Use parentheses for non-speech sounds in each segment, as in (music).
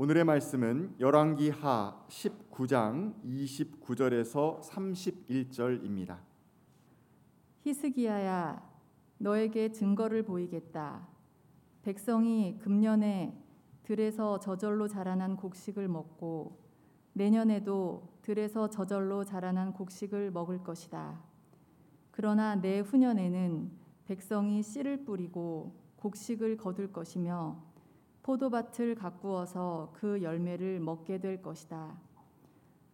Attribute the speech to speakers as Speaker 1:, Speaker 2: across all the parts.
Speaker 1: 오늘의 말씀은 열왕기하 19장 29절에서 31절입니다.
Speaker 2: 히스기야야 너에게 증거를 보이겠다. 백성이 금년에 들에서 저절로 자라난 곡식을 먹고 내년에도 들에서 저절로 자라난 곡식을 먹을 것이다. 그러나 내 후년에는 백성이 씨를 뿌리고 곡식을 거둘 것이며 포도밭을 가꾸어서 그 열매를 먹게 될 것이다.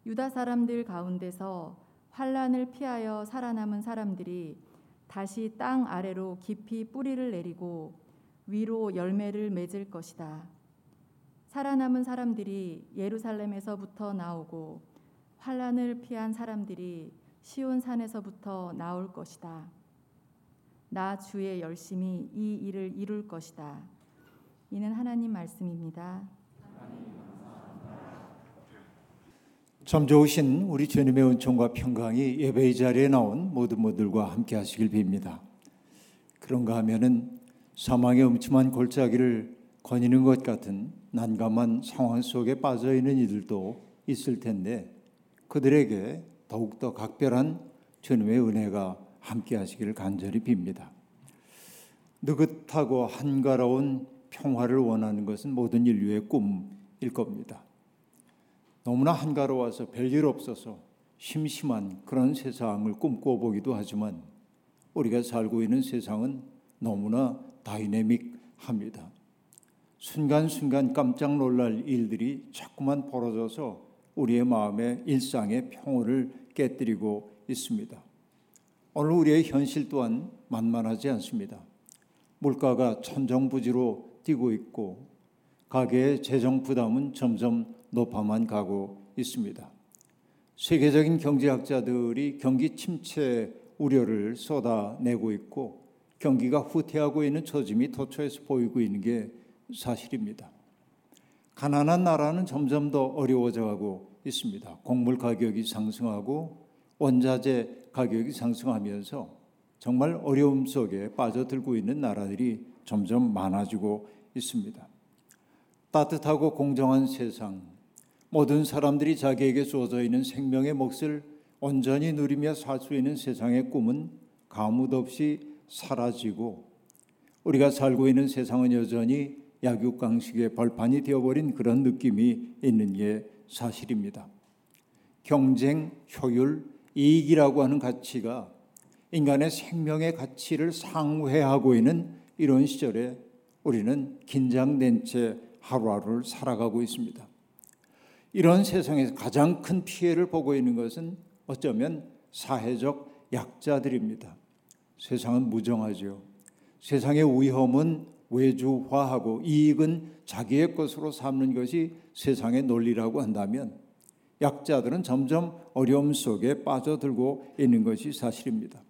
Speaker 2: 유다 사람들 가운데서 환란을 피하여 살아남은 사람들이 다시 땅 아래로 깊이 뿌리를 내리고 위로 열매를 맺을 것이다. 살아남은 사람들이 예루살렘에서부터 나오고 환란을 피한 사람들이 시온 산에서부터 나올 것이다. 나 주의 열심히 이 일을 이룰 것이다. 이는 하나님 말씀입니다.
Speaker 3: 참 좋으신 우리 주님의 은총과 평강이 예배의 자리에 나온 모든 모들과 함께 하시길 빕니다. 그런가 하면은 사망의 음침한 골짜기를 거니는 것 같은 난감한 상황 속에 빠져 있는 이들도 있을 텐데 그들에게 더욱더 각별한 주님의 은혜가 함께 하시기를 간절히 빕니다. 느긋하고 한가로운 평화를 원하는 것은 모든 인류의 꿈일 겁니다. 너무나 한가로워서 별일 없어서 심심한 그런 세상을 꿈꿔보기도 하지만 우리가 살고 있는 세상은 너무나 다이내믹합니다. 순간순간 깜짝 놀랄 일들이 자꾸만 벌어져서 우리의 마음의 일상의 평온을 깨뜨리고 있습니다. 오늘 우리의 현실 또한 만만하지 않습니다. 물가가 천정부지로 뛰고 있고 가계의 재정 부담은 점점 높아만 가고 있습니다. 세계적인 경제학자들이 경기 침체 우려를 쏟아내고 있고 경기가 후퇴하고 있는 초짐이 도처에서 보이고 있는 게 사실입니다. 가난한 나라는 점점 더 어려워져 가고 있습니다. 곡물 가격이 상승하고 원자재 가격이 상승하면서 정말 어려움 속에 빠져들고 있는 나라들이 점점 많아지고 있습니다. 따뜻하고 공정한 세상, 모든 사람들이 자기에게 주어져 있는 생명의 몫을 온전히 누리며 살 수 있는 세상의 꿈은 가뭇 없이 사라지고 우리가 살고 있는 세상은 여전히 약육강식의 벌판이 되어버린 그런 느낌이 있는 게 사실입니다. 경쟁, 효율, 이익이라고 하는 가치가 인간의 생명의 가치를 상회하고 있는 이런 시절에 우리는 긴장된 채 하루하루를 살아가고 있습니다. 이런 세상에서 가장 큰 피해를 보고 있는 것은 어쩌면 사회적 약자들입니다. 세상은 무정하죠. 세상의 위험은 외주화하고 이익은 자기의 것으로 삼는 것이 세상의 논리라고 한다면 약자들은 점점 어려움 속에 빠져들고 있는 것이 사실입니다.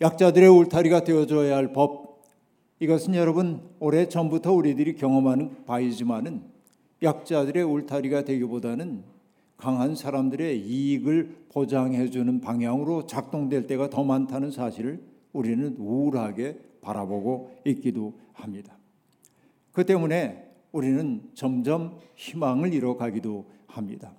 Speaker 3: 약자들의 울타리가 되어줘야 할 법, 이것은 여러분 오래 전부터 우리들이 경험하는 바이지만은 약자들의 울타리가 되기보다는 강한 사람들의 이익을 보장해주는 방향으로 작동될 때가 더 많다는 사실을 우리는 우울하게 바라보고 있기도 합니다. 그 때문에 우리는 점점 희망을 잃어가기도 합니다.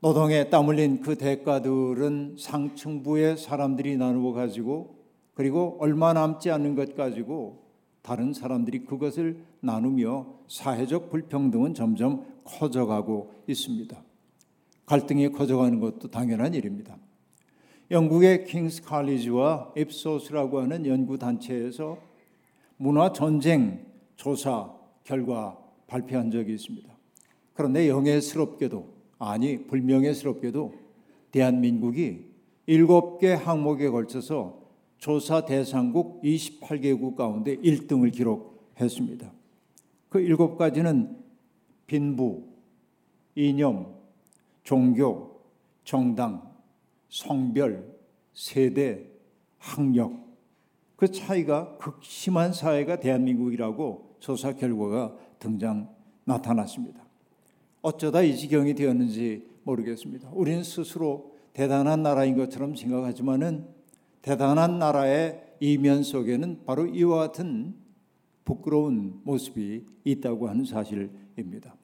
Speaker 3: 노동에 땀 흘린 그 대가들은 상층부의 사람들이 나누어 가지고 그리고 얼마 남지 않은 것 가지고 다른 사람들이 그것을 나누며 사회적 불평등은 점점 커져가고 있습니다. 갈등이 커져가는 것도 당연한 일입니다. 영국의 킹스 칼리지와 앱소스라고 하는 연구 단체에서 문화 전쟁 조사 결과 발표한 적이 있습니다. 그런데 영예스럽게도 아니 불명예스럽게도 대한민국이 일곱 개 항목에 걸쳐서 조사 대상국 28개국 가운데 1등을 기록했습니다. 그 일곱 가지는 빈부, 이념, 종교, 정당, 성별, 세대, 학력 그 차이가 극심한 사회가 대한민국이라고 조사 결과가 등장 나타났습니다. 어쩌다 이 지경이 되었는지 모르겠습니다. 우리는 스스로 대단한 나라인 것처럼 생각하지만은 대단한 나라의 이면 속에는 바로 이와 같은 부끄러운 모습이 있다고 하는 사실입니다.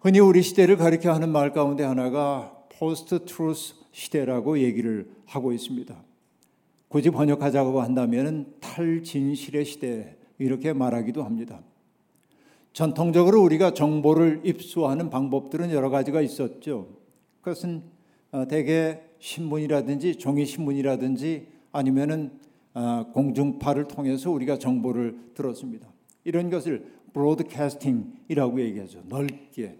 Speaker 3: 흔히 우리 시대를 가리켜 하는 말 가운데 하나가 post truth 시대라고 얘기를 하고 있습니다. 굳이 번역하자고 한다면 탈진실의 시대 이렇게 말하기도 합니다. 전통적으로 우리가 정보를 입수하는 방법들은 여러 가지가 있었죠. 그것은 어, 대개 신문이라든지 종이 신문이라든지 아니면은 어, 공중파를 통해서 우리가 정보를 들었습니다. 이런 것을 브로드캐스팅이라고 얘기하죠. 넓게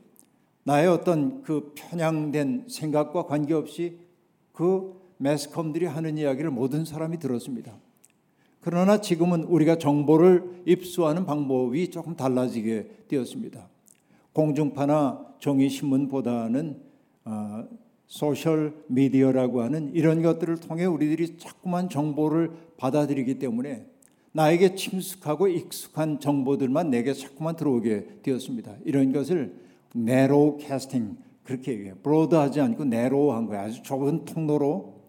Speaker 3: 나의 어떤 그 편향된 생각과 관계없이 그 매스컴들이 하는 이야기를 모든 사람이 들었습니다. 그러나 지금은 우리가 정보를 입수하는 방법이 조금 달라지게 되었습니다. 공중파나 종이신문보다는 어, 소셜 미디어라고 하는 이런 것들을 통해 우리들이 자꾸만 정보를 받아들이기 때문에 나에게 친숙하고 익숙한 정보들만 내게 자꾸만 들어오게 되었습니다. 이런 것을 narrow casting 그렇게 얘기해요. broad하지 않고 narrow한 거예요. 아주 좁은 통로로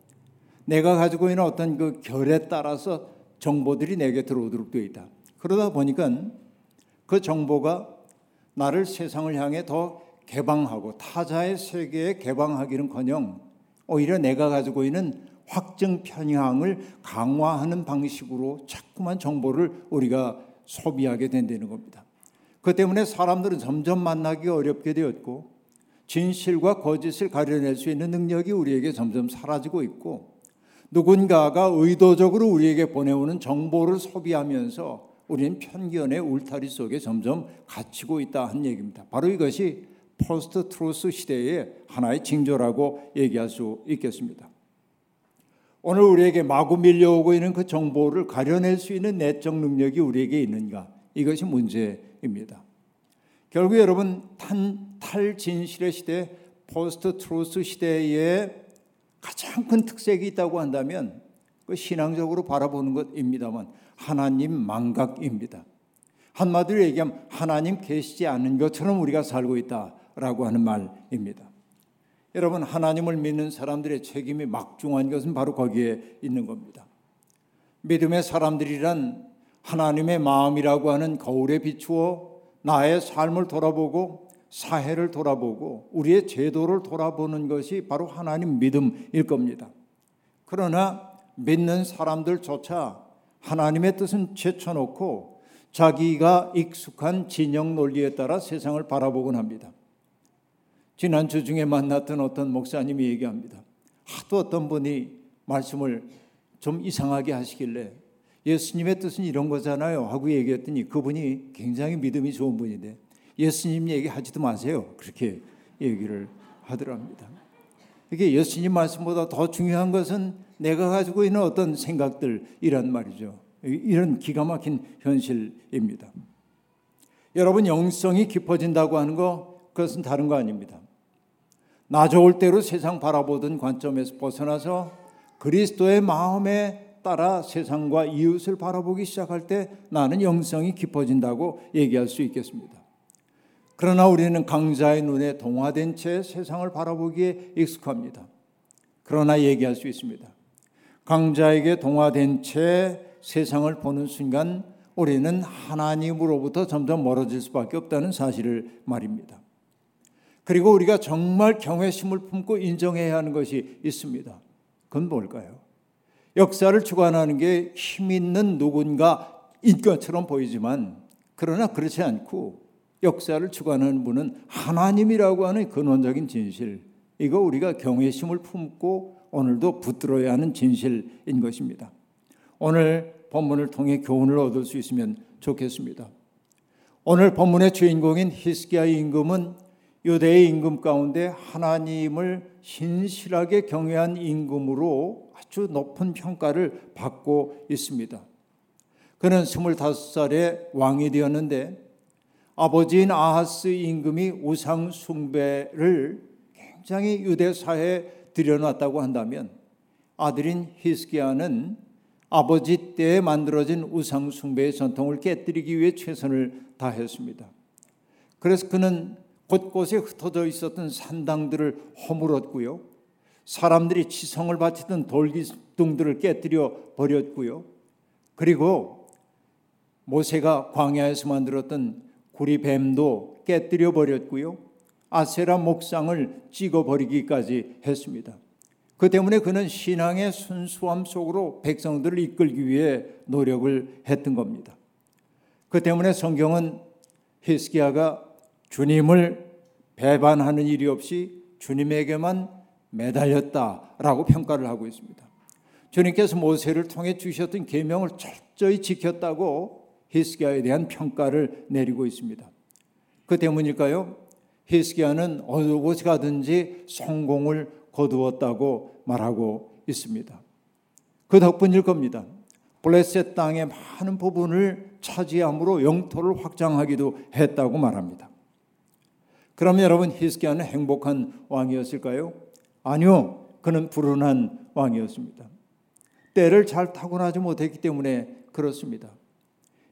Speaker 3: 내가 가지고 있는 어떤 그 결에 따라서 정보들이 내게 들어오도록 되어 있다. 그러다 보니까 그 정보가 나를 세상을 향해 더 개방하고 타자의 세계에 개방하기는커녕 오히려 내가 가지고 있는 확증 편향을 강화하는 방식으로 자꾸만 정보를 우리가 소비하게 된다는 겁니다. 그 때문에 사람들은 점점 만나기 어렵게 되었고 진실과 거짓을 가려낼 수 있는 능력이 우리에게 점점 사라지고 있고 누군가가 의도적으로 우리에게 보내오는 정보를 소비하면서 우리는 편견의 울타리 속에 점점 갇히고 있다 한 얘기입니다. 바로 이것이 post truth 시대의 하나의 징조라고 얘기할 수 있겠습니다. 오늘 우리에게 마구 밀려오고 있는 그 정보를 가려낼 수 있는 내적 능력이 우리에게 있는가? 이것이 문제입니다. 결국 여러분 탄, 탈진실의 시대, post truth 시대에 가장 큰 특색이 있다고 한다면 그 신앙적으로 바라보는 것입니다만 하나님 망각입니다. 한마디로 얘기하면 하나님 계시지 않은 것처럼 우리가 살고 있다라고 하는 말입니다. 여러분 하나님을 믿는 사람들의 책임이 막중한 것은 바로 거기에 있는 겁니다. 믿음의 사람들이란 하나님의 마음이라고 하는 거울에 비추어 나의 삶을 돌아보고 사회를 돌아보고 우리의 제도를 돌아보는 것이 바로 하나님 믿음일 겁니다. 그러나 믿는 사람들조차 하나님의 뜻은 제쳐놓고 자기가 익숙한 진영 논리에 따라 세상을 바라보곤 합니다. 지난주 중에 만났던 어떤 목사님이 얘기합니다. 하도 어떤 분이 말씀을 좀 이상하게 하시길래 예수님의 뜻은 이런 거잖아요 하고 얘기했더니 그분이 굉장히 믿음이 좋은 분인데 예수님 얘기하지도 마세요. 그렇게 얘기를 하더랍니다. 이게 예수님 말씀보다 더 중요한 것은 내가 가지고 있는 어떤 생각들이란 말이죠. 이런 기가 막힌 현실입니다. 여러분 영성이 깊어진다고 하는 거 그것은 다른 거 아닙니다. 나 좋을 대로 세상 바라보던 관점에서 벗어나서 그리스도의 마음에 따라 세상과 이웃을 바라보기 시작할 때 나는 영성이 깊어진다고 얘기할 수 있겠습니다. 그러나 우리는 강자의 눈에 동화된 채 세상을 바라보기에 익숙합니다. 그러나 얘기할 수 있습니다. 강자에게 동화된 채 세상을 보는 순간 우리는 하나님으로부터 점점 멀어질 수밖에 없다는 사실을 말입니다. 그리고 우리가 정말 경외심을 품고 인정해야 하는 것이 있습니다. 그건 뭘까요? 역사를 주관하는 게 힘 있는 누군가인 것처럼 보이지만 그러나 그렇지 않고 역사를 주관하는 분은 하나님이라고 하는 근원적인 진실. 이거 우리가 경외심을 품고 오늘도 붙들어야 하는 진실인 것입니다. 오늘 본문을 통해 교훈을 얻을 수 있으면 좋겠습니다. 오늘 본문의 주인공인 히스기야의 임금은 유대의 임금 가운데 하나님을 신실하게 경외한 임금으로 아주 높은 평가를 받고 있습니다. 그는 25살에 왕이 되었는데 아버지인 아하스 임금이 우상 숭배를 굉장히 유대 사회에 들여놨다고 한다면 아들인 히스기야는 아버지 때에 만들어진 우상 숭배의 전통을 깨뜨리기 위해 최선을 다했습니다. 그래서 그는 곳곳에 흩어져 있었던 산당들을 허물었고요. 사람들이 지성을 바치던 돌기둥들을 깨뜨려 버렸고요. 그리고 모세가 광야에서 만들었던 구리뱀도 깨뜨려 버렸고요. 아세라 목상을 찍어 버리기까지 했습니다. 그 때문에 그는 신앙의 순수함 속으로 백성들을 이끌기 위해 노력을 했던 겁니다. 그 때문에 성경은 히스기야가 주님을 배반하는 일이 없이 주님에게만 매달렸다라고 평가를 하고 있습니다. 주님께서 모세를 통해 주셨던 계명을 철저히 지켰다고 히스기야에 대한 평가를 내리고 있습니다. 그 때문일까요? 히스기야는 어느 곳에 가든지 성공을 거두었다고 말하고 있습니다. 그 덕분일 겁니다. 블레셋 땅의 많은 부분을 차지함으로 영토를 확장하기도 했다고 말합니다. 그럼 여러분 히스기야는 행복한 왕이었을까요? 아니요. 그는 불운한 왕이었습니다. 때를 잘 타고나지 못했기 때문에 그렇습니다.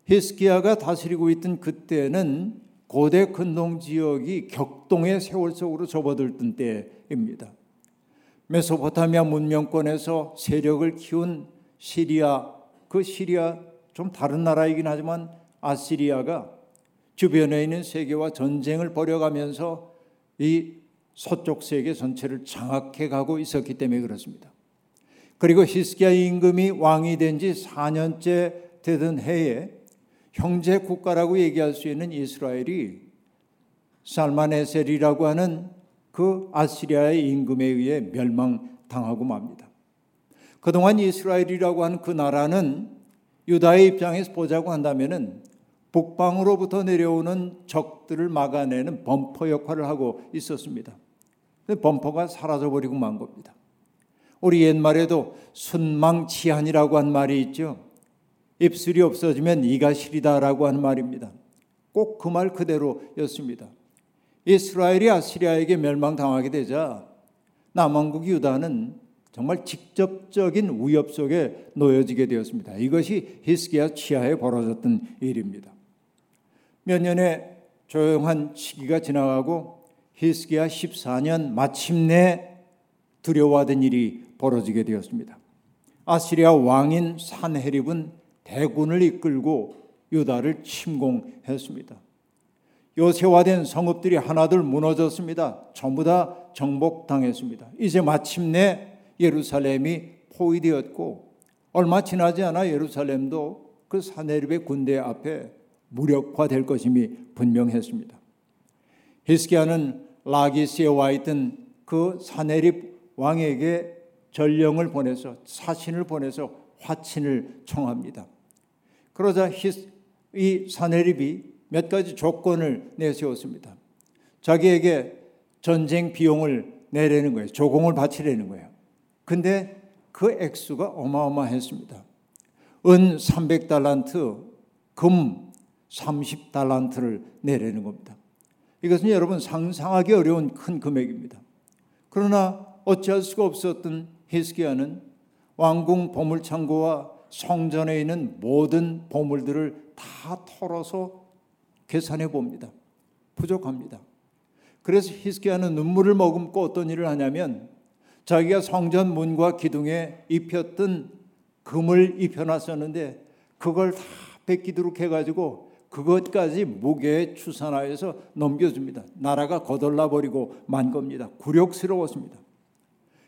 Speaker 3: 히스기야가 다스리고 있던 그때는 고대 근동 지역이 격동의 세월 속으로 접어들던 때입니다. 메소포타미아 문명권에서 세력을 키운 시리아, 그 시리아 좀 다른 나라이긴 하지만 아시리아가 주변에 있는 세계와 전쟁을 벌여가면서 이 서쪽 세계 전체를 장악해 가고 있었기 때문에 그렇습니다. 그리고 히스기야 임금이 왕이 된 지 4년째 되던 해에 형제 국가라고 얘기할 수 있는 이스라엘이 살마네셀이라고 하는 그 아시리아의 임금에 의해 멸망당하고 맙니다. 그동안 이스라엘이라고 하는 그 나라는 유다의 입장에서 보자고 한다면은 북방으로부터 내려오는 적들을 막아내는 범퍼 역할을 하고 있었습니다. 범퍼가 사라져버리고 만 겁니다. 우리 옛말에도 순망치한이라고 한 말이 있죠. 입술이 없어지면 이가 시리다라고 하는 말입니다. 꼭 그 말 그대로였습니다. 이스라엘이 아시리아에게 멸망당하게 되자 남왕국 유다는 정말 직접적인 위협 속에 놓여지게 되었습니다. 이것이 히스기야 치하에 벌어졌던 일입니다. 몇 년의 조용한 시기가 지나가고 히스기야 14년 마침내 두려워하던 일이 벌어지게 되었습니다. 아시리아 왕인 산헤립은 대군을 이끌고 유다를 침공했습니다. 요새화된 성읍들이 하나둘 무너졌습니다. 전부 다 정복당했습니다. 이제 마침내 예루살렘이 포위되었고 얼마 지나지 않아 예루살렘도 그 사네립의 군대 앞에 무력화될 것임이 분명했습니다. 히스기야는 라기스에 와 있던 그 사네립 왕에게 전령을 보내서 사신을 보내서 화친을 청합니다. 그러자 이 사네립이 몇 가지 조건을 내세웠습니다. 자기에게 전쟁 비용을 내려는 거예요. 조공을 바치려는 거예요. 근데 그 액수가 어마어마했습니다. 은 300달란트, 금 30달란트를 내려는 겁니다. 이것은 여러분 상상하기 어려운 큰 금액입니다. 그러나 어찌할 수가 없었던 히스기야는 왕궁 보물창고와 성전에 있는 모든 보물들을 다 털어서 계산해 봅니다. 부족합니다. 그래서 히스기야는 눈물을 머금고 어떤 일을 하냐면 자기가 성전 문과 기둥에 입혔던 금을 입혀놨었는데 그걸 다 뺏기도록 해가지고 그것까지 무게에 추산하여서 넘겨줍니다. 나라가 거덜나 버리고 만 겁니다. 굴욕스러웠습니다.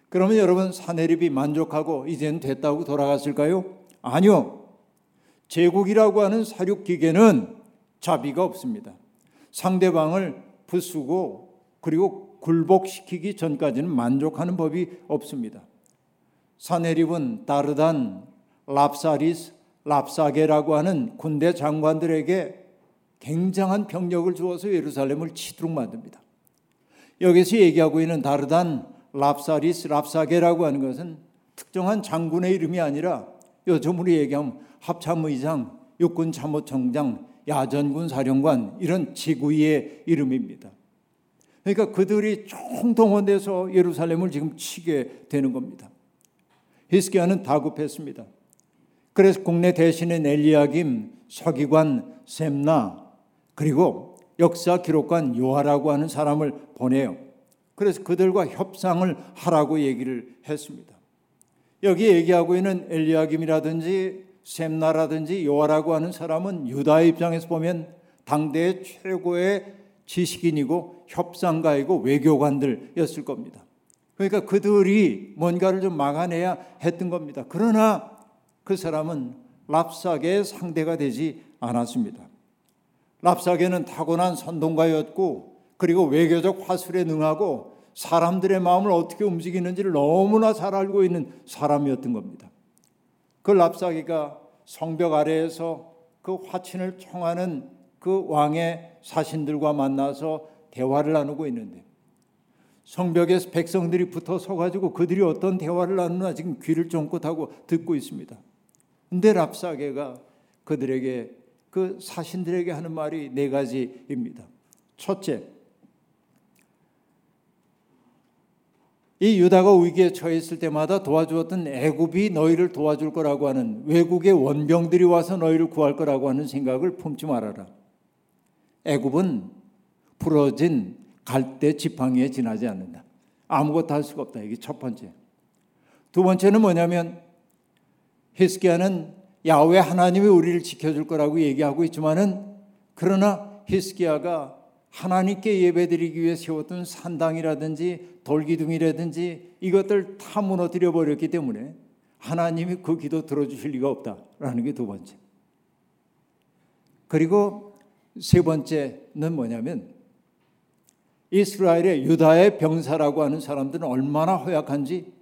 Speaker 3: 그러면 여러분 사내립이 만족하고 이젠 됐다고 돌아갔을까요? 아니요. 제국이라고 하는 사륙 기계는 자비가 없습니다. 상대방을 부수고 그리고 굴복시키기 전까지는 만족하는 법이 없습니다. 사내립은 다르단, 랍사리스, 랍사게라고 하는 군대 장관들에게 굉장한 병력을 주어서 예루살렘을 치도록 만듭니다. 여기서 얘기하고 있는 다르단, 랍사리스, 랍사게라고 하는 것은 특정한 장군의 이름이 아니라 요즘으로 얘기하면 합참의장, 육군참모총장, 야전군 사령관 이런 지구의 이름입니다. 그러니까 그들이 총동원돼서 예루살렘을 지금 치게 되는 겁니다. 히스기야는 다급했습니다. 그래서 국내 대신인 엘리야김, 서기관 셈나 그리고 역사 기록관 요하라고 하는 사람을 보내요. 그래서 그들과 협상을 하라고 얘기를 했습니다. 여기 얘기하고 있는 엘리야김이라든지 셈나라든지 요아라고 하는 사람은 유다의 입장에서 보면 당대의 최고의 지식인이고 협상가이고 외교관들이었을 겁니다. 그러니까 그들이 뭔가를 좀 막아내야 했던 겁니다. 그러나 그 사람은 랍사게의 상대가 되지 않았습니다. 랍사게는 타고난 선동가였고 그리고 외교적 화술에 능하고 사람들의 마음을 어떻게 움직이는지를 너무나 잘 알고 있는 사람이었던 겁니다. 그 랍사게가 성벽 아래에서 그 화친을 청하는 그 왕의 사신들과 만나서 대화를 나누고 있는데 성벽에서 백성들이 붙어 서가지고 그들이 어떤 대화를 나누나 지금 귀를 쫑긋하고 듣고 있습니다. 근데 랍사게가 그들에게 그 사신들에게 하는 말이 네 가지입니다. 첫째, 이 유다가 위기에 처했을 때마다 도와주었던 애굽이 너희를 도와줄 거라고 하는 외국의 원병들이 와서 너희를 구할 거라고 하는 생각을 품지 말아라. 애굽은 부러진 갈대 지팡이에 지나지 않는다. 아무것도 할 수가 없다. 이게 첫 번째. 두 번째는 뭐냐면 히스기야는 야외 하나님이 우리를 지켜줄 거라고 얘기하고 있지만은 그러나 히스기야가 하나님께 예배드리기 위해 세웠던 산당이라든지 돌기둥이라든지 이것들 다 무너뜨려 버렸기 때문에 하나님이 그 기도 들어주실 리가 없다라는 게 두 번째. 그리고 세 번째는 뭐냐면 이스라엘의 유다의 병사라고 하는 사람들은 얼마나 허약한지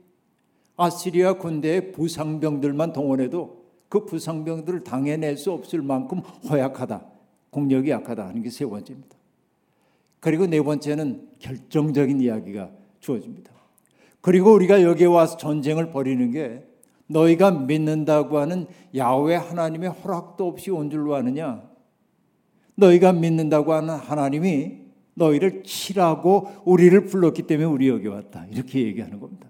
Speaker 3: 아시리아 군대의 부상병들만 동원해도 그 부상병들을 당해낼 수 없을 만큼 허약하다. 공력이 약하다 하는 게 세 번째입니다. 그리고 네 번째는 결정적인 이야기가 주어집니다. 그리고 우리가 여기에 와서 전쟁을 벌이는 게 너희가 믿는다고 하는 야외 하나님의 허락도 없이 온 줄로 아느냐? 너희가 믿는다고 하는 하나님이 너희를 치라고 우리를 불렀기 때문에 우리 여기 왔다. 이렇게 얘기하는 겁니다.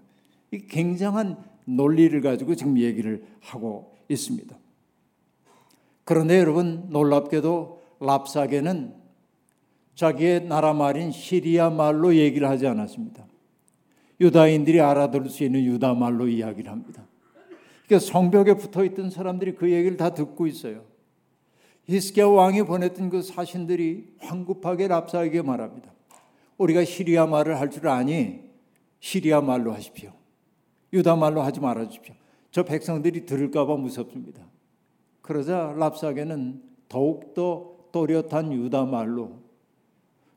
Speaker 3: 이 굉장한 논리를 가지고 지금 얘기를 하고 있습니다. 그런데 여러분 놀랍게도 랍사게는 자기의 나라 말인 시리아 말로 얘기를 하지 않았습니다. 유다인들이 알아들을 수 있는 유다 말로 이야기를 합니다. 그러니까 성벽에 붙어 있던 사람들이 그 얘기를 다 듣고 있어요. 히스기야 왕이 보냈던 그 사신들이 황급하게 랍사에게 말합니다. 우리가 시리아 말을 할 줄 아니 시리아 말로 하십시오. 유다 말로 하지 말아 주십시오. 저 백성들이 들을까 봐 무섭습니다. 그러자 랍사게는 더욱더 또렷한 유다 말로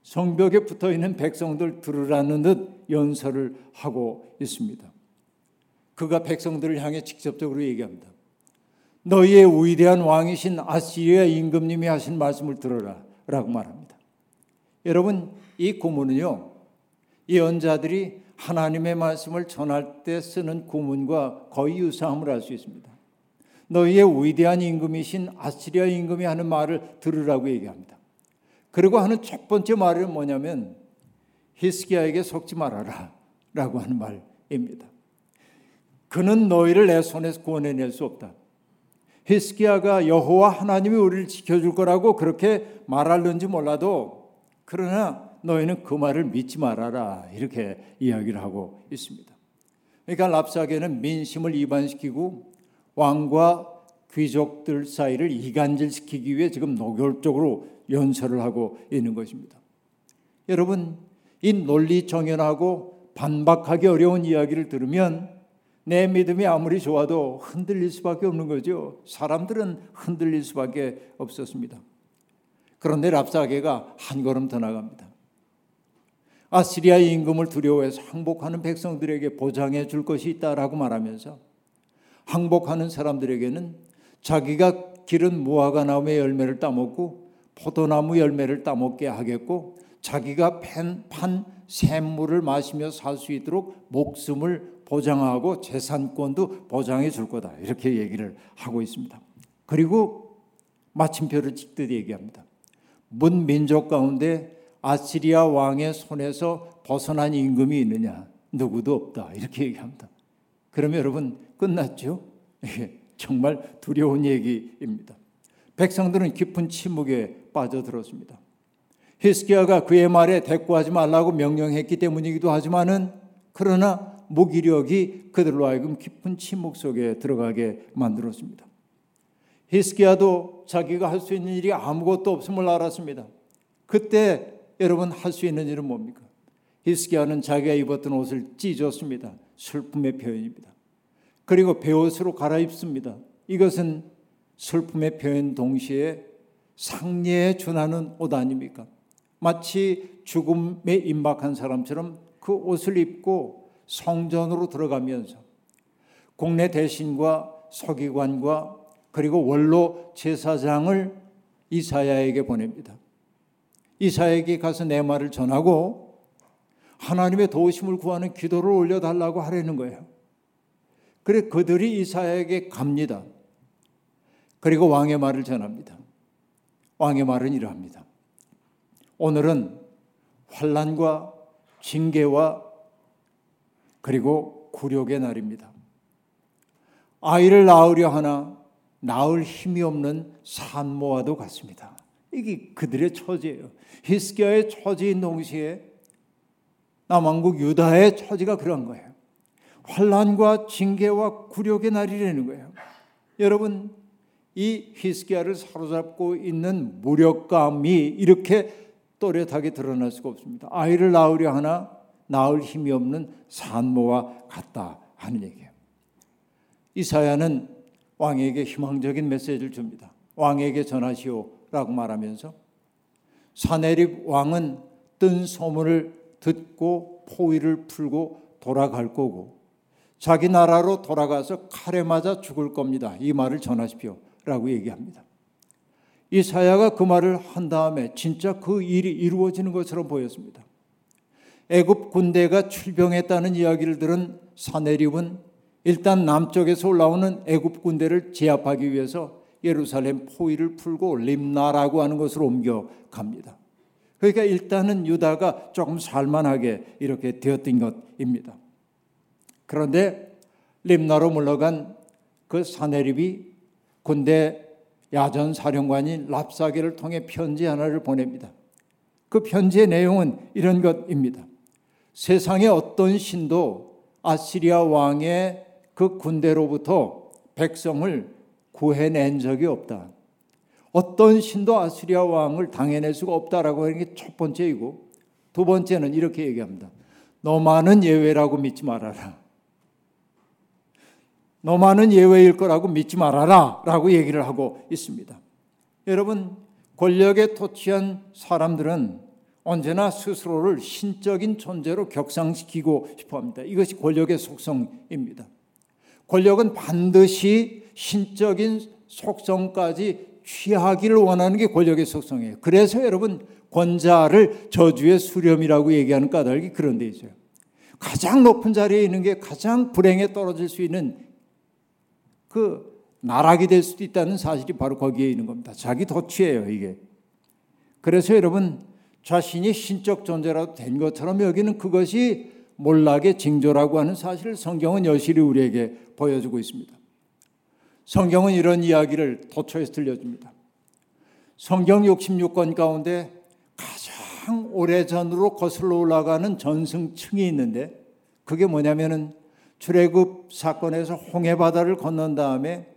Speaker 3: 성벽에 붙어 있는 백성들 들으라는 듯 연설을 하고 있습니다. 그가 백성들을 향해 직접적으로 얘기합니다. 너희의 위대한 왕이신 아시리아 임금님이 하신 말씀을 들어라 라고 말합니다. 여러분 이 구문은요 예언자들이 하나님의 말씀을 전할 때 쓰는 구문과 거의 유사함을 알 수 있습니다. 너희의 위대한 임금이신 아시리아 임금이 하는 말을 들으라고 얘기합니다. 그리고 하는 첫 번째 말은 뭐냐면 히스기야에게 속지 말아라 라고 하는 말입니다. 그는 너희를 내 손에서 구원해낼 수 없다. 히스기야가 여호와 하나님이 우리를 지켜줄 거라고 그렇게 말할는지 몰라도 그러나 너희는 그 말을 믿지 말아라 이렇게 이야기를 하고 있습니다. 그러니까 랍사게는 민심을 이반시키고 왕과 귀족들 사이를 이간질시키기 위해 지금 노골적으로 연설을 하고 있는 것입니다. 여러분 이 논리 정연하고 반박하기 어려운 이야기를 들으면 내 믿음이 아무리 좋아도 흔들릴 수밖에 없는 거죠. 사람들은 흔들릴 수밖에 없었습니다. 그런데 랍사게가 한 걸음 더 나갑니다. 아시리아 임금을 두려워해서 항복하는 백성들에게 보장해 줄 것이 있다라고 말하면서 항복하는 사람들에게는 자기가 기른 무화과 나무의 열매를 따먹고 포도나무 열매를 따먹게 하겠고 자기가 판 샘물을 마시며 살 수 있도록 목숨을 보장하고 재산권도 보장해 줄 거다. 이렇게 얘기를 하고 있습니다. 그리고 마침표를 찍듯 얘기합니다. 문 민족 가운데 아시리아 왕의 손에서 벗어난 임금이 있느냐? 누구도 없다. 이렇게 얘기합니다. 그러면 여러분 끝났죠? (laughs) 정말 두려운 얘기입니다. 백성들은 깊은 침묵에 빠져들었습니다. 히스기야가 그의 말에 대꾸하지 말라고 명령했기 때문이기도 하지만은 그러나 무기력이 그들로 하여금 깊은 침묵 속에 들어가게 만들었습니다. 히스기야도 자기가 할 수 있는 일이 아무것도 없음을 알았습니다. 그때 여러분 할 수 있는 일은 뭡니까? 히스기야는 자기가 입었던 옷을 찢었습니다. 슬픔의 표현입니다. 그리고 베옷으로 갈아입습니다. 이것은 슬픔의 표현 동시에 상례에 준하는 옷 아닙니까? 마치 죽음에 임박한 사람처럼 그 옷을 입고 성전으로 들어가면서 국내 대신과 서기관과 그리고 원로 제사장을 이사야에게 보냅니다. 이사야에게 가서 내 말을 전하고 하나님의 도우심을 구하는 기도를 올려달라고 하려는 거예요. 그래 그들이 이사야에게 갑니다. 그리고 왕의 말을 전합니다. 왕의 말은 이러합니다. 오늘은 환란과 징계와 그리고 굴욕의 날입니다. 아이를 낳으려 하나 낳을 힘이 없는 산모와도 같습니다. 이게 그들의 처지예요. 히스기야의 처지인 동시에 남왕국 유다의 처지가 그런 거예요. 환란과 징계와 굴욕의 날이라는 거예요. 여러분 이 히스기야를 사로잡고 있는 무력감이 이렇게 또렷하게 드러날 수가 없습니다. 아이를 낳으려 하나 낳을 힘이 없는 산모와 같다 하는 얘기예요. 이사야는 왕에게 희망적인 메시지를 줍니다. 왕에게 전하시오라고 말하면서 사내립 왕은 뜬 소문을 듣고 포위를 풀고 돌아갈 거고 자기 나라로 돌아가서 칼에 맞아 죽을 겁니다. 이 말을 전하십시오 라고 얘기합니다. 이사야가 그 말을 한 다음에 진짜 그 일이 이루어지는 것처럼 보였습니다. 애굽 군대가 출병했다는 이야기를 들은 사내립은 일단 남쪽에서 올라오는 애굽 군대를 제압하기 위해서 예루살렘 포위를 풀고 림나라고 하는 곳으로 옮겨 갑니다. 그러니까 일단은 유다가 조금 살만하게 이렇게 되었던 것입니다. 그런데 림나로 물러간 그 사내립이 군대 야전 사령관인 랍사게를 통해 편지 하나를 보냅니다. 그 편지의 내용은 이런 것입니다. 세상의 어떤 신도 아시리아 왕의 그 군대로부터 백성을 구해낸 적이 없다. 어떤 신도 아수리아 왕을 당해낼 수가 없다라고 하는 게 첫 번째이고 두 번째는 이렇게 얘기합니다. 너만은 예외라고 믿지 말아라. 너만은 예외일 거라고 믿지 말아라. 라고 얘기를 하고 있습니다. 여러분, 권력에 토취한 사람들은 언제나 스스로를 신적인 존재로 격상시키고 싶어 합니다. 이것이 권력의 속성입니다. 권력은 반드시 신적인 속성까지 취하기를 원하는 게 권력의 속성이에요. 그래서 여러분 권자를 저주의 수렴이라고 얘기하는 까닭이 그런 데 있어요. 가장 높은 자리에 있는 게 가장 불행에 떨어질 수 있는 그 나락이 될 수도 있다는 사실이 바로 거기에 있는 겁니다. 자기 도취예요, 이게. 그래서 여러분 자신이 신적 존재라도 된 것처럼 여기는 그것이 몰락의 징조라고 하는 사실을 성경은 여실히 우리에게 보여주고 있습니다. 성경은 이런 이야기를 도처에서 들려줍니다. 성경 66권 가운데 가장 오래전으로 거슬러 올라가는 전승층이 있는데 그게 뭐냐면은 출애굽 사건에서 홍해 바다를 건넌 다음에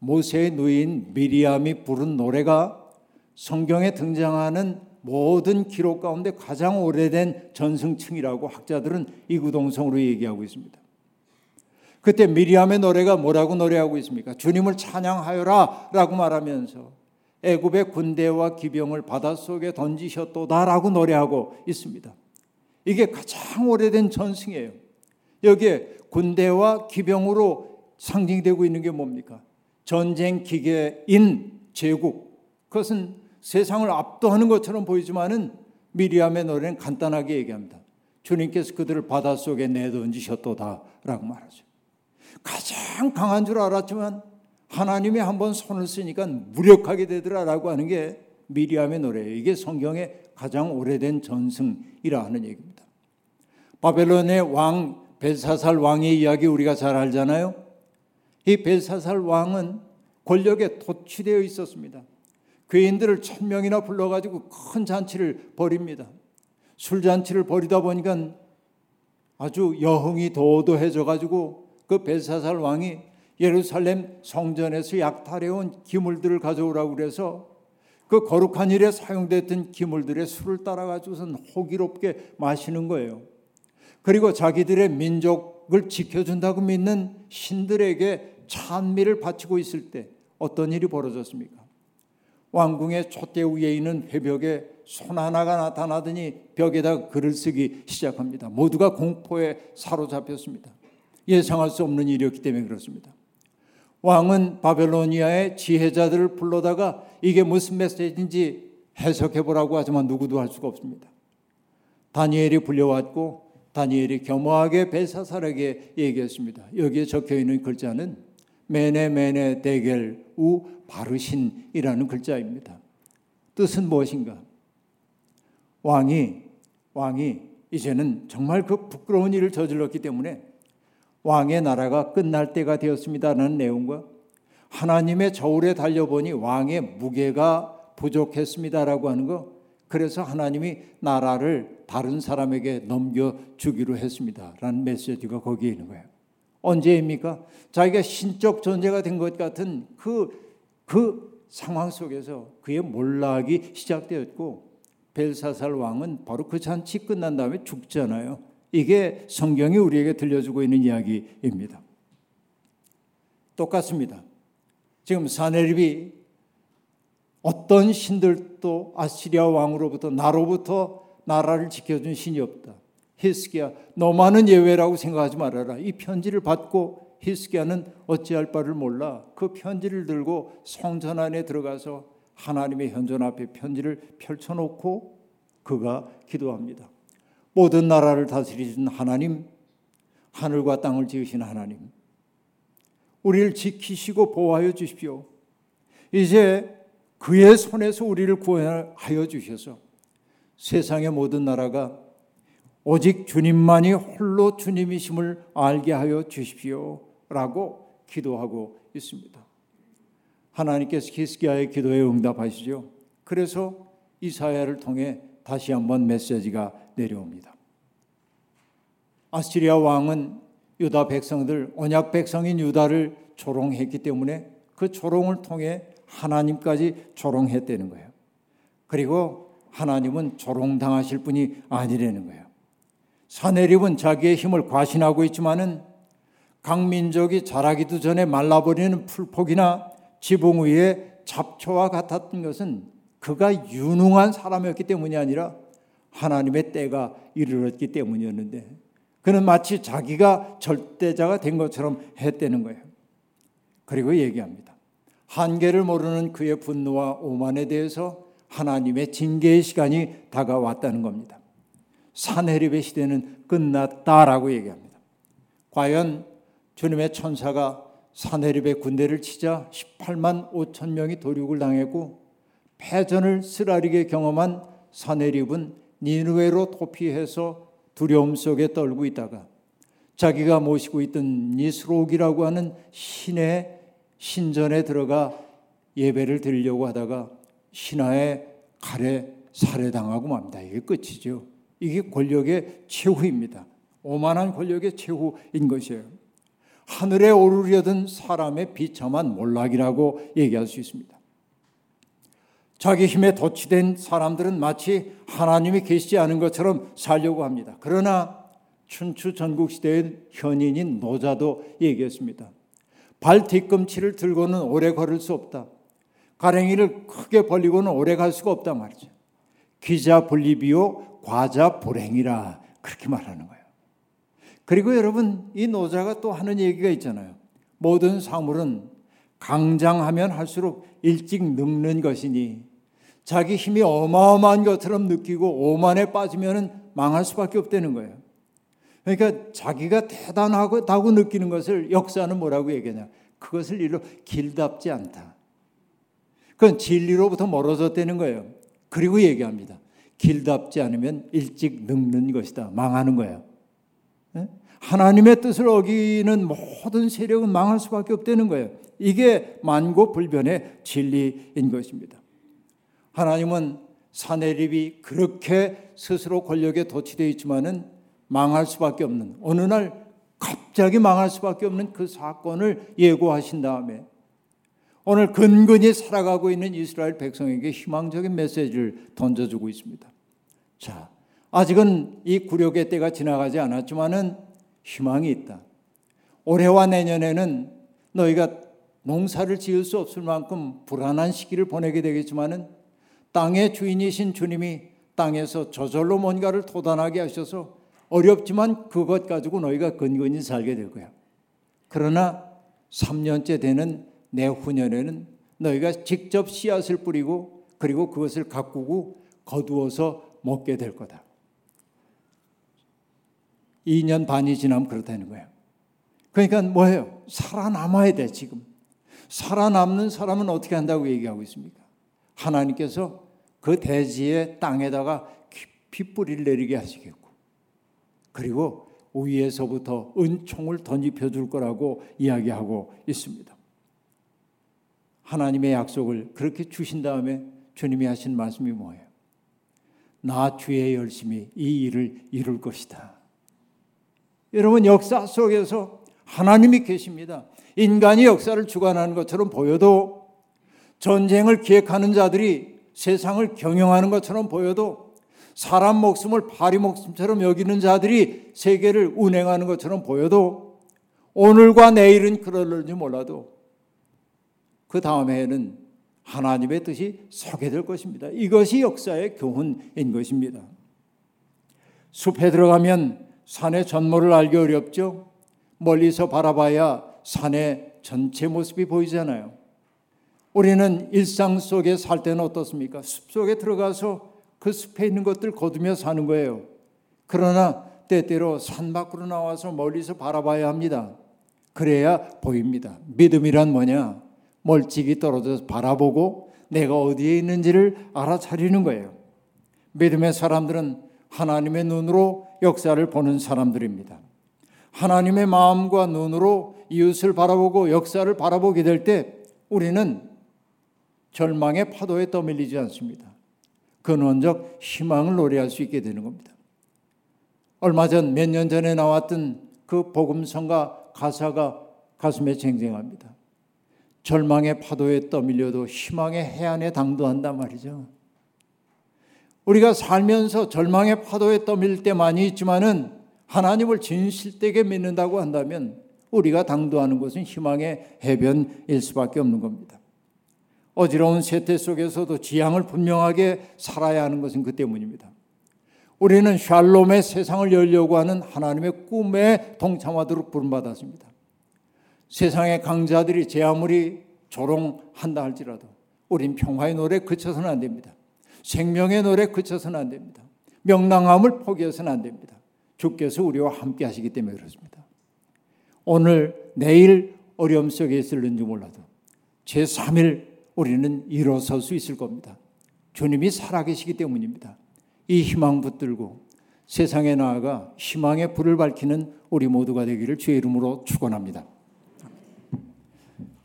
Speaker 3: 모세의 누인 미리암이 부른 노래가 성경에 등장하는 모든 기록 가운데 가장 오래된 전승층이라고 학자들은 이구동성으로 얘기하고 있습니다. 그때 미리암의 노래가 뭐라고 노래하고 있습니까? 주님을 찬양하여라라고 말하면서 애굽의 군대와 기병을 바닷속에 던지셨도다라고 노래하고 있습니다. 이게 가장 오래된 전승이에요. 여기에 군대와 기병으로 상징되고 있는 게 뭡니까? 전쟁 기계인 제국. 그것은 세상을 압도하는 것처럼 보이지만은 미리암의 노래는 간단하게 얘기합니다. 주님께서 그들을 바닷속에 내던지셨도다라고 말하죠. 가장 강한 줄 알았지만 하나님이 한번 손을 쓰니까 무력하게 되더라라고 하는 게 미리암의 노래예요. 이게 성경의 가장 오래된 전승이라 하는 얘기입니다. 바벨론의 왕 벨사살 왕의 이야기 우리가 잘 알잖아요. 이 벨사살 왕은 권력에 도취되어 있었습니다. 괴인들을 천 명이나 불러가지고 큰 잔치를 벌입니다. 술 잔치를 벌이다 보니까 아주 여흥이 도도해져 가지고 그 벨사살 왕이 예루살렘 성전에서 약탈해온 기물들을 가져오라고 그래서 그 거룩한 일에 사용됐던 기물들의 술을 따라가지고선 호기롭게 마시는 거예요. 그리고 자기들의 민족을 지켜준다고 믿는 신들에게 찬미를 바치고 있을 때 어떤 일이 벌어졌습니까? 왕궁의 촛대 위에 있는 회벽에 손 하나가 나타나더니 벽에다 글을 쓰기 시작합니다. 모두가 공포에 사로잡혔습니다. 예상할 수 없는 일이었기 때문에 그렇습니다. 왕은 바벨로니아의 지혜자들을 불러다가 이게 무슨 메시지인지 해석해 보라고 하지만 누구도 할 수가 없습니다. 다니엘이 불려왔고 다니엘이 겸허하게 벨사살에게 얘기했습니다. 여기에 적혀 있는 글자는 메네 메네 데겔 우 바르신이라는 글자입니다. 뜻은 무엇인가? 왕이 왕이 이제는 정말 그 부끄러운 일을 저질렀기 때문에 왕의 나라가 끝날 때가 되었습니다라는 내용과 하나님의 저울에 달려보니 왕의 무게가 부족했습니다라고 하는 거 그래서 하나님이 나라를 다른 사람에게 넘겨주기로 했습니다 라는 메시지가 거기에 있는 거예요. 언제입니까? 자기가 신적 존재가 된 것 같은 그, 그 상황 속에서 그의 몰락이 시작되었고 벨사살 왕은 바로 그 잔치 끝난 다음에 죽잖아요. 이게 성경이 우리에게 들려주고 있는 이야기입니다. 똑같습니다. 지금 사네립이 어떤 신들도 아시리아 왕으로부터 나로부터 나라를 지켜준 신이 없다. 히스기야 너만은 예외라고 생각하지 말아라. 이 편지를 받고 히스기야는 어찌할 바를 몰라 그 편지를 들고 성전 안에 들어가서 하나님의 현존 앞에 편지를 펼쳐놓고 그가 기도합니다. 모든 나라를 다스리신 하나님, 하늘과 땅을 지으신 하나님, 우리를 지키시고 보호하여 주십시오. 이제 그의 손에서 우리를 구원하여 주셔서 세상의 모든 나라가 오직 주님만이 홀로 주님이심을 알게 하여 주십시오. 라고 기도하고 있습니다. 하나님께서 히스기야의 기도에 응답하시죠. 그래서 이사야를 통해 다시 한번 메시지가 내려옵니다. 아시리아 왕은 유다 백성들 언약 백성인 유다를 조롱했기 때문에 그 조롱을 통해 하나님까지 조롱했다는 거예요. 그리고 하나님은 조롱당하실 분이 아니라는 거예요. 사내립은 자기의 힘을 과신하고 있지만은 각 민족이 자라기도 전에 말라버리는 풀폭이나 지붕 위에 잡초와 같았던 것은 그가 유능한 사람이었기 때문이 아니라 하나님의 때가 이르렀기 때문이었는데 그는 마치 자기가 절대자가 된 것처럼 했다는 거예요. 그리고 얘기합니다. 한계를 모르는 그의 분노와 오만에 대해서 하나님의 징계의 시간이 다가왔다는 겁니다. 사내립의 시대는 끝났다라고 얘기합니다. 과연 주님의 천사가 사내립의 군대를 치자 18만 5천 명이 도륙을 당했고 패전을 쓰라리게 경험한 사내립은 니누웨로 도피해서 두려움 속에 떨고 있다가 자기가 모시고 있던 니스록이라고 하는 신의 신전에 들어가 예배를 드리려고 하다가 신하의 칼에 살해당하고 맙니다. 이게 끝이죠. 이게 권력의 최후입니다. 오만한 권력의 최후인 것이에요. 하늘에 오르려던 사람의 비참한 몰락이라고 얘기할 수 있습니다. 자기 힘에 도취된 사람들은 마치 하나님이 계시지 않은 것처럼 살려고 합니다. 그러나 춘추 전국 시대의 현인인 노자도 얘기했습니다. 발 뒤꿈치를 들고는 오래 걸을 수 없다. 가랭이를 크게 벌리고는 오래 갈 수가 없다 말이죠. 기자 분리비오 과자 불행이라 그렇게 말하는 거예요. 그리고 여러분 이 노자가 또 하는 얘기가 있잖아요. 모든 사물은 강장하면 할수록 일찍 늙는 것이니 자기 힘이 어마어마한 것처럼 느끼고 오만에 빠지면 망할 수밖에 없다는 거예요. 그러니까 자기가 대단하다고 느끼는 것을 역사는 뭐라고 얘기하냐. 그것을 일로 길답지 않다. 그건 진리로부터 멀어졌다는 거예요. 그리고 얘기합니다. 길답지 않으면 일찍 늙는 것이다. 망하는 거예요. 네? 하나님의 뜻을 어기는 모든 세력은 망할 수밖에 없다는 거예요. 이게 만고불변의 진리인 것입니다. 하나님은 사내립이 그렇게 스스로 권력에 도취되어 있지만은 망할 수밖에 없는 어느 날 갑자기 망할 수밖에 없는 그 사건을 예고하신 다음에 오늘 근근히 살아가고 있는 이스라엘 백성에게 희망적인 메시지를 던져주고 있습니다. 자, 아직은 이 굴욕의 때가 지나가지 않았지만은 희망이 있다. 올해와 내년에는 너희가 농사를 지을 수 없을 만큼 불안한 시기를 보내게 되겠지만은 땅의 주인이신 주님이 땅에서 저절로 뭔가를 도단하게 하셔서 어렵지만 그것 가지고 너희가 근근히 살게 될 거야. 그러나 3년째 되는 내 후년에는 너희가 직접 씨앗을 뿌리고 그리고 그것을 가꾸고 거두어서 먹게 될 거다. 2년 반이 지나면 그렇다는 거예요. 그러니까 뭐예요? 살아남아야 돼, 지금. 살아남는 사람은 어떻게 한다고 얘기하고 있습니까? 하나님께서 그 대지의 땅에다가 깊이 뿌리를 내리게 하시겠고, 그리고 위에서부터 은총을 던집혀 줄 거라고 이야기하고 있습니다. 하나님의 약속을 그렇게 주신 다음에 주님이 하신 말씀이 뭐예요? 나 주의 열심히 이 일을 이룰 것이다. 여러분 역사 속에서 하나님이 계십니다. 인간이 역사를 주관하는 것처럼 보여도 전쟁을 기획하는 자들이 세상을 경영하는 것처럼 보여도 사람 목숨을 파리 목숨처럼 여기는 자들이 세계를 운행하는 것처럼 보여도 오늘과 내일은 그럴지 몰라도 그 다음 해에는 하나님의 뜻이 서게 될 것입니다. 이것이 역사의 교훈인 것입니다. 숲에 들어가면 산의 전모를 알기 어렵죠. 멀리서 바라봐야 산의 전체 모습이 보이잖아요. 우리는 일상 속에 살 때는 어떻습니까? 숲 속에 들어가서 그 숲에 있는 것들 거두며 사는 거예요. 그러나 때때로 산 밖으로 나와서 멀리서 바라봐야 합니다. 그래야 보입니다. 믿음이란 뭐냐? 멀찍이 떨어져서 바라보고 내가 어디에 있는지를 알아차리는 거예요. 믿음의 사람들은 하나님의 눈으로 역사를 보는 사람들입니다. 하나님의 마음과 눈으로 이웃을 바라보고 역사를 바라보게 될 때 우리는 절망의 파도에 떠밀리지 않습니다. 근원적 희망을 노래할 수 있게 되는 겁니다. 얼마 전 몇 년 전에 나왔던 그 복음성가 가사가 가슴에 쟁쟁합니다. 절망의 파도에 떠밀려도 희망의 해안에 당도한단 말이죠. 우리가 살면서 절망의 파도에 떠밀 때 많이 있지만은 하나님을 진실되게 믿는다고 한다면 우리가 당도하는 것은 희망의 해변일 수밖에 없는 겁니다. 어지러운 세태 속에서도 지향을 분명하게 살아야 하는 것은 그 때문입니다. 우리는 샬롬의 세상을 열려고 하는 하나님의 꿈에 동참하도록 부름받았습니다. 세상의 강자들이 제 아무리 조롱한다 할지라도 우린 평화의 노래 그쳐서는 안 됩니다. 생명의 노래 그쳐서는 안 됩니다. 명랑함을 포기해서는 안 됩니다. 주께서 우리와 함께 하시기 때문에 그렇습니다. 오늘 내일 어려움 속에 있을는지 몰라도 제3일 우리는 일어설 수 있을 겁니다. 주님이 살아계시기 때문입니다. 이 희망 붙들고 세상에 나아가 희망의 불을 밝히는 우리 모두가 되기를 주의 이름으로 축원합니다.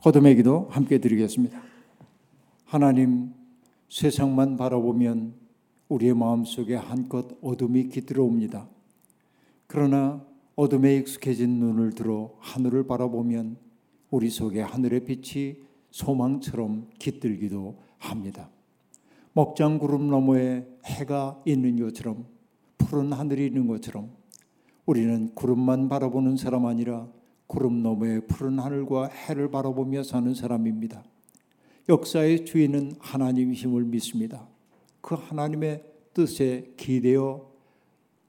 Speaker 3: 거듭의 기도 함께 드리겠습니다. 하나님 세상만 바라보면 우리의 마음속에 한껏 어둠이 깃들어옵니다. 그러나 어둠에 익숙해진 눈을 들어 하늘을 바라보면 우리 속에 하늘의 빛이 소망처럼 깃들기도 합니다. 먹장 구름 너머에 해가 있는 것처럼 푸른 하늘이 있는 것처럼 우리는 구름만 바라보는 사람 아니라 구름 너머의 푸른 하늘과 해를 바라보며 사는 사람입니다. 역사의 주인은 하나님이심을 믿습니다. 그 하나님의 뜻에 기대어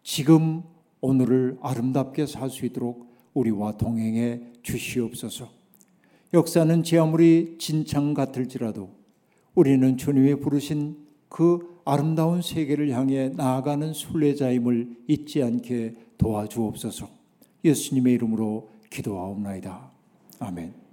Speaker 3: 지금 오늘을 아름답게 살 수 있도록 우리와 동행해 주시옵소서. 역사는 제 아무리 진창 같을지라도 우리는 주님이 부르신 그 아름다운 세계를 향해 나아가는 순례자임을 잊지 않게 도와주옵소서. 예수님의 이름으로 기도하옵나이다. 아멘.